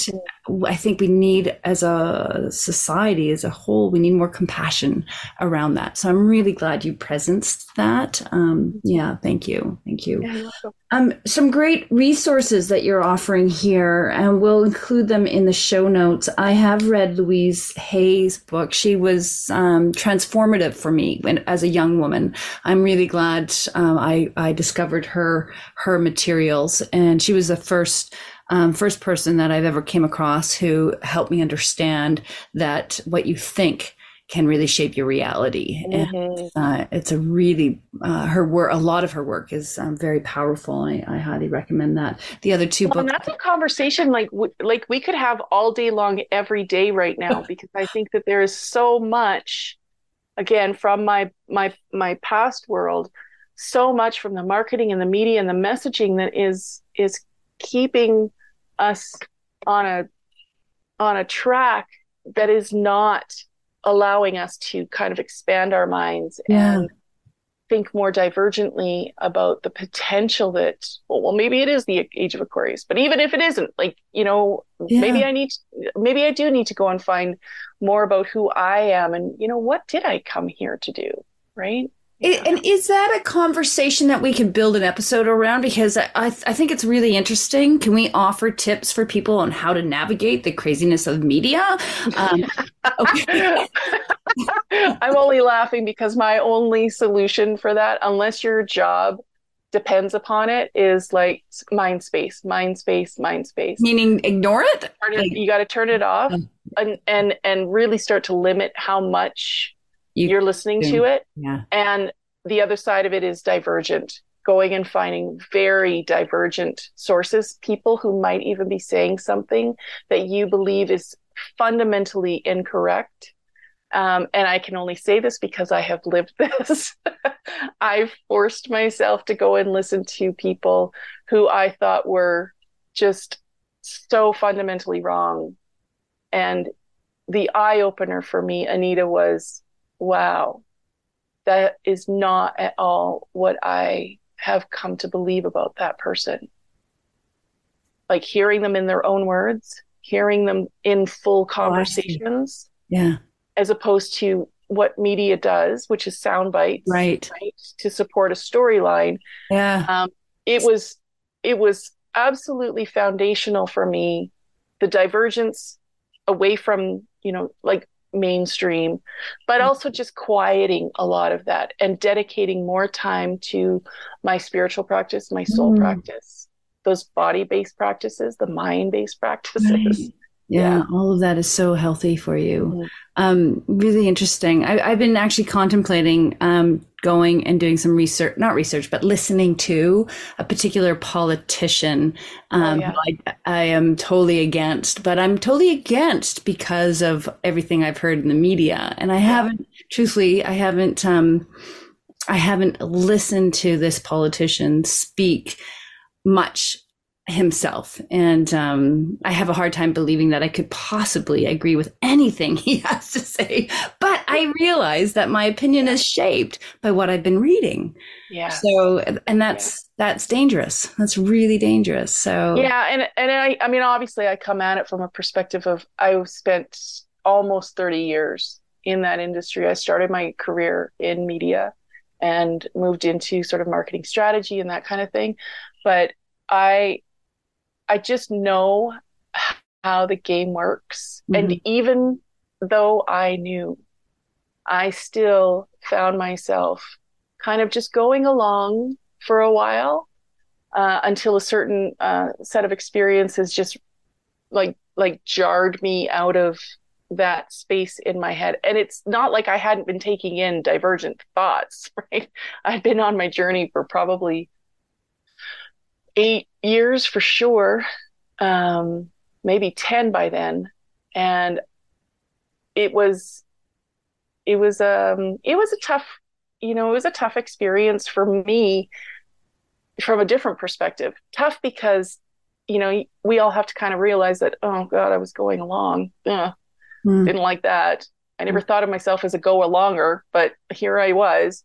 Speaker 1: I think we need as a society as a whole we need more compassion around that. So I'm really glad you presenced that. Um, yeah, thank you, thank you. Yeah, um, some great resources that you're offering here, and we'll include them in the show notes. I have read Louise Hay's book. She was um, transformative for me when, as a young woman. I'm really glad um, I, I discovered her her materials, and she was the first um, first person that I've ever came across who helped me understand that what you think can really shape your reality. Mm-hmm. And, uh, it's a really uh, her work. A lot of her work is um, very powerful. I, I, highly recommend that. The other two well,
Speaker 2: books. that's a conversation like like we could have all day long, every day right now, because I think that there is so much. Again, from my my my past world, so much from the marketing and the media and the messaging that is is keeping us on a on a track that is not allowing us to kind of expand our minds yeah. and think more divergently about the potential that well, well, maybe it is the age of aquarius but even if it isn't like you know yeah. maybe i need to, maybe i do need to go and find more about who i am and you know what did i come here to do right
Speaker 1: it, and is that a conversation that we can build an episode around? Because I, I, I think it's really interesting. Can we offer tips for people on how to navigate the craziness of media? Um,
Speaker 2: I'm only laughing because my only solution for that, unless your job depends upon it, is like mind space, mind space, mind space.
Speaker 1: Meaning ignore it?
Speaker 2: You got to turn it off and, and and really start to limit how much you, are listening to it.
Speaker 1: Yeah.
Speaker 2: And the other side of it is divergent, going and finding very divergent sources, people who might even be saying something that you believe is fundamentally incorrect. Um, and I can only say this because I have lived this. I've forced myself to go and listen to people who I thought were just so fundamentally wrong. And the eye opener for me, Anita, was wow, that is not at all what I have come to believe about that person. Like hearing them in their own words, hearing them in full oh, conversations.
Speaker 1: Oh, yeah.
Speaker 2: As opposed to what media does, which is sound bites,
Speaker 1: right.
Speaker 2: right to support a storyline.
Speaker 1: Yeah.
Speaker 2: Um, it was, it was absolutely foundational for me. The divergence away from, you know, like mainstream, but mm-hmm. also just quieting a lot of that and dedicating more time to my spiritual practice, my soul mm. practice, those body based practices, the mind based practices. Right.
Speaker 1: Yeah, yeah, all of that is so healthy for you. Mm-hmm. Um, really interesting. I, have been actually contemplating um, going and doing some research, not research, but listening to a particular politician. Oh, um, oh, yeah. I, I, am totally against, but I'm totally against because of everything I've heard in the media. And I yeah. haven't, truthfully, I haven't, um, I haven't listened to this politician speak much himself. And um, I have a hard time believing that I could possibly agree with anything he has to say. But I realize that my opinion is shaped by what I've been reading.
Speaker 2: Yeah.
Speaker 1: So, and that's yeah. that's dangerous. That's really dangerous. So
Speaker 2: yeah, and and I I mean obviously I come at it from a perspective of I spent almost thirty years in that industry. I started my career in media and moved into sort of marketing strategy and that kind of thing. But I I just know how the game works. Mm-hmm. And even though I knew, I still found myself kind of just going along for a while uh, until a certain uh, set of experiences just like like jarred me out of that space in my head. And it's not like I hadn't been taking in divergent thoughts, right? I'd been on my journey for probably eight years for sure, um, maybe 10 by then. And it was, it was, um, it was a tough you know, it was a tough experience for me from a different perspective. Tough because, you know, we all have to kind of realize that, oh God, I was going along. mm. Didn't like that. I never mm. thought of myself as a go alonger, but here I was.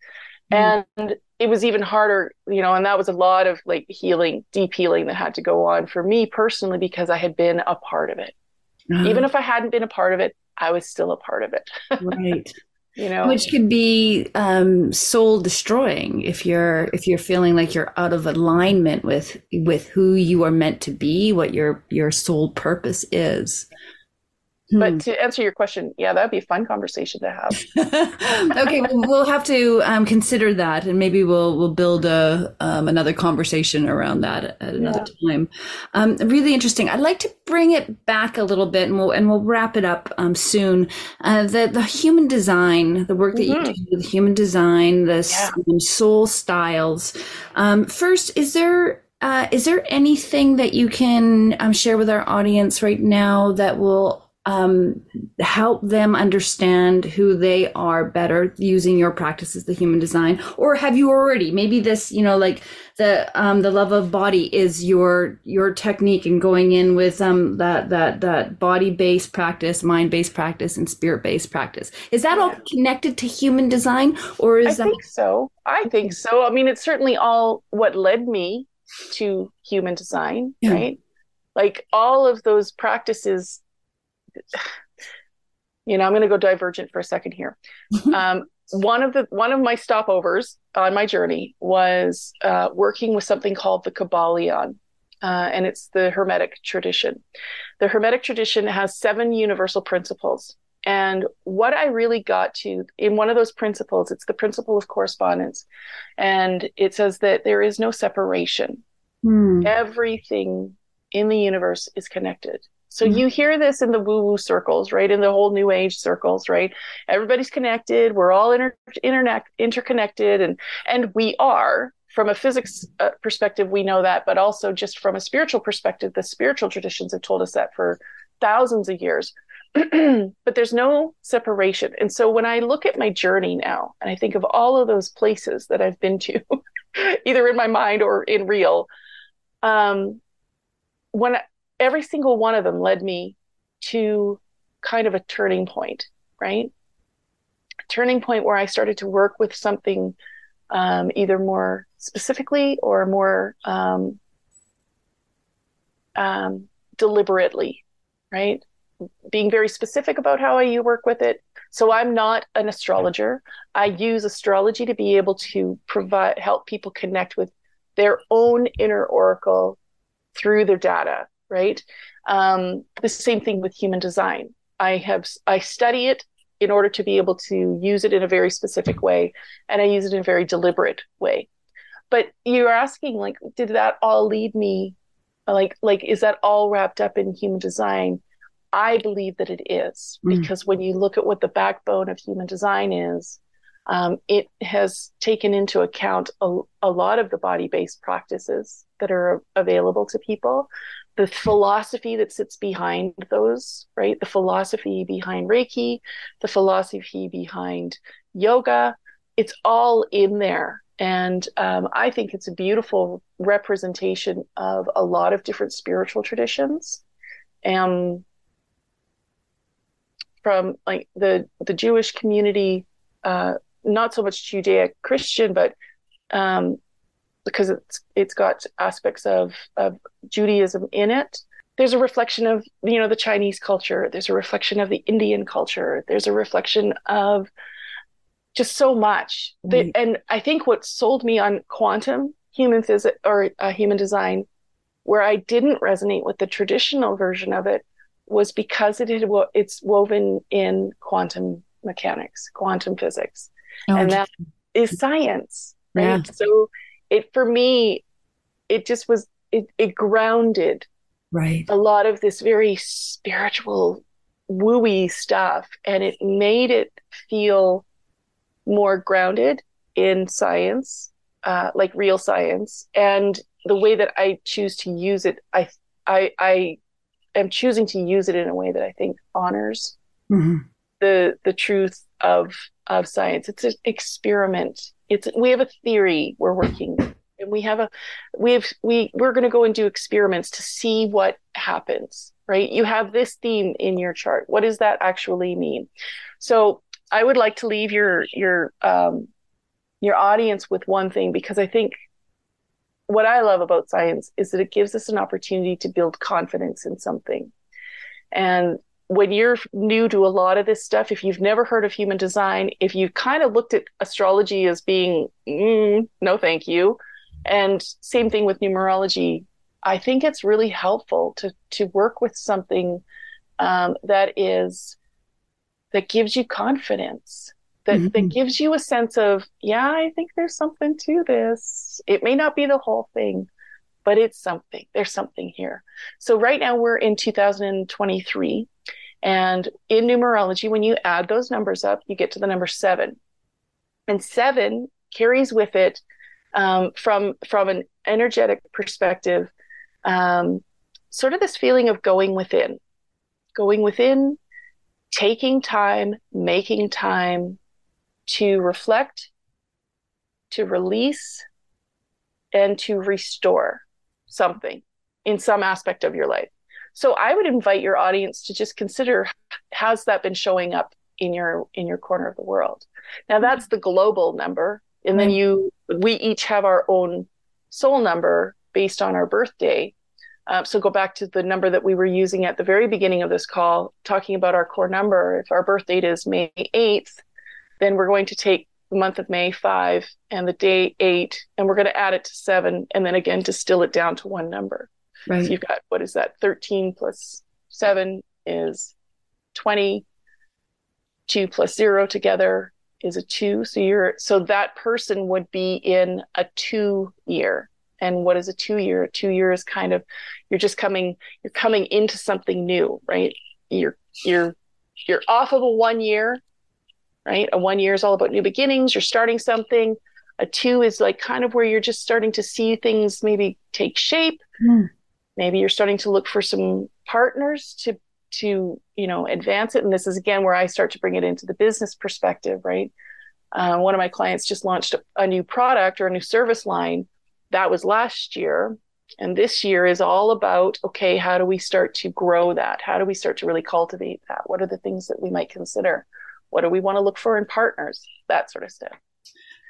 Speaker 2: Mm. And it was even harder, you know, and that was a lot of like healing, deep healing that had to go on for me personally because I had been a part of it. Uh-huh. Even if I hadn't been a part of it, I was still a part of it.
Speaker 1: right. You know, which could be um, soul destroying if you're if you're feeling like you're out of alignment with with who you are meant to be, what your your soul purpose is.
Speaker 2: But hmm. to answer your question, yeah, that'd be a fun conversation to
Speaker 1: have. okay, well, we'll have to um, consider that, and maybe we'll we'll build a um, another conversation around that at another yeah. time. Um, really interesting. I'd like to bring it back a little bit, and we'll and we'll wrap it up um, soon. Uh, the the human design, the work that mm-hmm. you do with human design, the yeah. soul styles. Um, first, is there uh, is there anything that you can um, share with our audience right now that will um, help them understand who they are better using your practices, the human design, or have you already? Maybe this, you know, like the um, the love of body is your your technique and going in with um that that that body based practice, mind based practice, and spirit based practice. Is that all connected to human design, or is
Speaker 2: I
Speaker 1: that?
Speaker 2: think so. I think so. I mean, it's certainly all what led me to human design, yeah. right? Like all of those practices you know, I'm going to go divergent for a second here. Um, one of the one of my stopovers on my journey was uh, working with something called the Kybalion, uh, and it's the Hermetic tradition. The Hermetic tradition has seven universal principles, and what I really got to in one of those principles, it's the principle of correspondence, and it says that there is no separation. Mm. Everything in the universe is connected. So mm-hmm. you hear this in the woo woo circles, right? In the whole new age circles, right? Everybody's connected. We're all inter- internet interconnected and, and we are from a physics uh, perspective, we know that, but also just from a spiritual perspective, the spiritual traditions have told us that for thousands of years. but there's no separation. And so when I look at my journey now and I think of all of those places that I've been to, either in my mind or in real, um, when every single one of them led me to kind of a turning point, right? A turning point where I started to work with something um, either more specifically or more um, um, deliberately, right? Being very specific about how I you work with it. So I'm not an astrologer. I use astrology to be able to provide help people connect with their own inner oracle through their data right? Um, the same thing with human design. I have I study it in order to be able to use it in a very specific way, and I use it in a very deliberate way. But you're asking, like, did that all lead me? Like, like, is that all wrapped up in human design? I believe that it is mm. because when you look at what the backbone of human design is, um, it has taken into account a, a lot of the body based practices that are available to people, the philosophy that sits behind those, right? The philosophy behind Reiki, the philosophy behind yoga, it's all in there. And um, I think it's a beautiful representation of a lot of different spiritual traditions. Um, from like the the Jewish community, uh, not so much Judaic Christian, but um, because it's it's got aspects of of Judaism in it. There's a reflection of you know the Chinese culture. There's a reflection of the Indian culture. There's a reflection of just so much. Mm-hmm. and I think what sold me on quantum human physics or uh, human design, where I didn't resonate with the traditional version of it, was because it had it's woven in quantum mechanics, quantum physics, oh, and that is science, right? Yeah. So it for me it just was it, it grounded
Speaker 1: right
Speaker 2: a lot of this very spiritual wooey stuff and it made it feel more grounded in science uh, like real science and the way that i choose to use it i i i am choosing to use it in a way that i think honors mm-hmm. the the truth of of science. It's an experiment. It's we have a theory we're working and we have a we have we we're going to go and do experiments to see what happens right? You have this theme in your chart. What does that actually mean? So i would like to leave your your um your audience with one thing because i think what i love about science is that it gives us an opportunity to build confidence in something. And when you're new to a lot of this stuff, if you've never heard of human design, if you've kind of looked at astrology as being, mm, no, thank you, and same thing with numerology, I think it's really helpful to to work with something um, that is that gives you confidence, that mm-hmm. that gives you a sense of, yeah, I think there's something to this. It may not be the whole thing, but it's something. There's something here. So right now we're in 2023. And in numerology, when you add those numbers up, you get to the number seven. And seven carries with it, um, from from an energetic perspective, um, sort of this feeling of going within, going within, taking time, making time to reflect, to release, and to restore something in some aspect of your life. So I would invite your audience to just consider how's that been showing up in your in your corner of the world. Now that's the global number and then you we each have our own soul number based on our birthday. Uh, so go back to the number that we were using at the very beginning of this call, talking about our core number. If our birth date is May 8th, then we're going to take the month of May 5 and the day 8, and we're going to add it to 7, and then again distill it down to one number. Right. So you've got, what is that? 13 plus 7 is 20. 2 plus 0 together is a 2. So you're, so that person would be in a 2 year. And what is a 2 year? A 2 year is kind of, you're just coming, you're coming into something new, right? You're, you're, you're off of a one year, right? A one year is all about new beginnings. You're starting something. A two is like kind of where you're just starting to see things maybe take shape. Mm maybe you're starting to look for some partners to to you know advance it. And this is again where i start to bring it into the business perspective right? Uh, one of my clients just launched a, a new product or a new service line. That was last year. And this year is all about okay how do we start to grow that? How do we start to really cultivate that? What are the things that we might consider? What do we want to look for in partners? That sort of stuff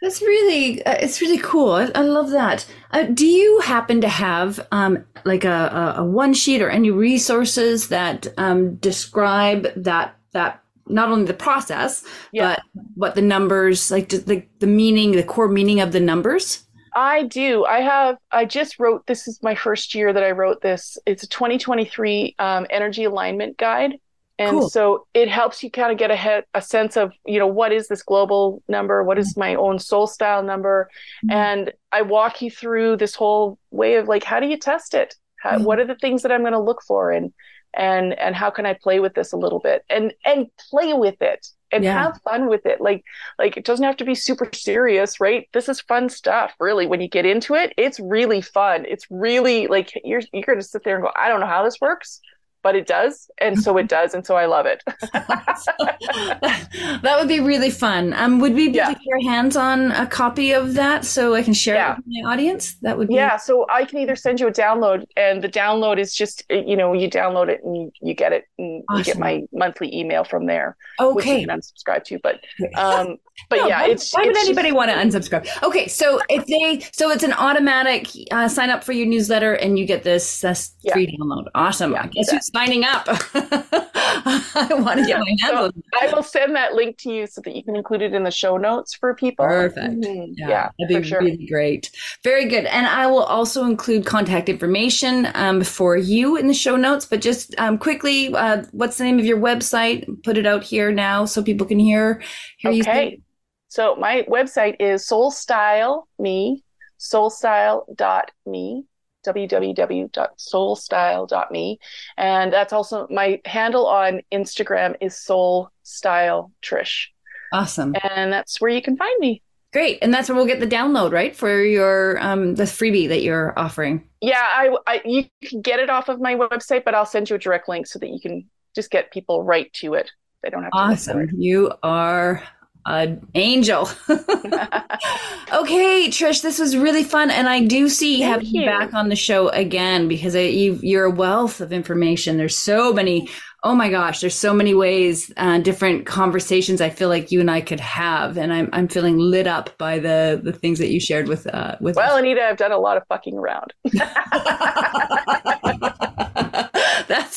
Speaker 1: that's really, uh, it's really cool. I, I love that. Uh, do you happen to have um, like a, a, one sheet or any resources that um, describe that that not only the process yeah. but what the numbers like the the meaning, the core meaning of the numbers?
Speaker 2: I do. I have. I just wrote. This is my first year that I wrote this. It's a 2023 um, energy alignment guide and cool. so it helps you kind of get a, head, a sense of you know what is this global number? What is my own soul style number? Mm-hmm. and i walk you through this whole way of like how do you test it? How, mm-hmm. what are the things that i'm going to look for? And and and how can i play with this a little bit? And and play with it and yeah. have fun with it. Like like it doesn't have to be super serious right? This is fun stuff really. When you get into it it's really fun. It's really like you're you're going to sit there and go i don't know how this works but it does and so it does and so i love it.
Speaker 1: That would be really fun. Um, would we be yeah. able to get your hands on a copy of that so i can share yeah. it with my audience? That would be
Speaker 2: yeah so i can either send you a download and the download is just you know you download it and you, you get it and awesome. you get my monthly email from there okay which you can unsubscribe to but um but no, yeah
Speaker 1: why,
Speaker 2: it's
Speaker 1: why
Speaker 2: would
Speaker 1: it's anybody just, want to unsubscribe? Okay so if they so it's an automatic uh, sign up for your newsletter and you get this, this yeah. free download. Awesome. I guess who's signing up. I want to get my hands so on
Speaker 2: I will send that link to you so that you can include it in the show notes for people.
Speaker 1: Perfect. Mm-hmm. Yeah, yeah, that'd be sure. really great. Very good. And I will also include contact information um, for you in the show notes. But just um, quickly, uh, what's the name of your website? Put it out here now so people can hear. hear
Speaker 2: okay. So my website is soulstyle.me, soulstyle.me www.soulstyle.me. And that's also my handle on Instagram is Soul Style Trish.
Speaker 1: Awesome.
Speaker 2: And that's where you can find me.
Speaker 1: Great. And that's where we'll get the download, right? For your um the freebie that you're offering.
Speaker 2: Yeah, I, I you can get it off of my website, but I'll send you a direct link so that you can just get people right to it. They don't have to
Speaker 1: Awesome. You are an angel. okay, Trish, this was really fun, and I do see Thank having you back on the show again because I, you, you're a wealth of information. There's so many oh my gosh, there's so many ways, uh, different conversations I feel like you and I could have, and I'm I'm feeling lit up by the the things that you shared with uh, with.
Speaker 2: Well, us. Anita, I've done a lot of fucking around.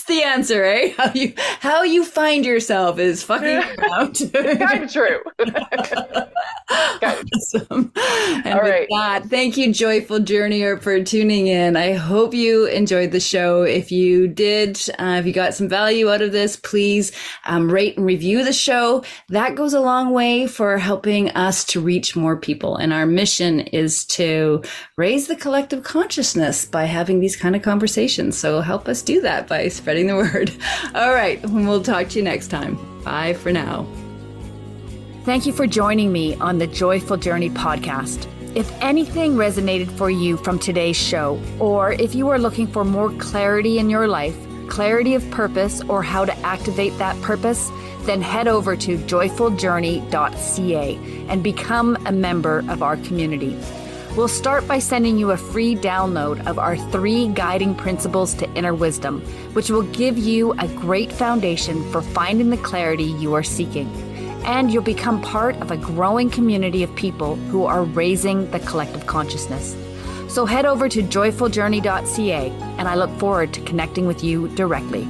Speaker 1: The answer, eh? How you how you find yourself is fucking around.
Speaker 2: kind of true.
Speaker 1: awesome. And All right. That, thank you, Joyful Journeyer, for tuning in. I hope you enjoyed the show. If you did, uh, if you got some value out of this, please um, rate and review the show. That goes a long way for helping us to reach more people. And our mission is to raise the collective consciousness by having these kind of conversations. So help us do that by spreading the word. All right. We'll talk to you next time. Bye for now. Thank you for joining me on the Joyful Journey podcast. If anything resonated for you from today's show, or if you are looking for more clarity in your life, clarity of purpose, or how to activate that purpose, then head over to joyfuljourney.ca and become a member of our community. We'll start by sending you a free download of our three guiding principles to inner wisdom, which will give you a great foundation for finding the clarity you are seeking and you'll become part of a growing community of people who are raising the collective consciousness. So head over to joyfuljourney.ca, and I look forward to connecting with you directly.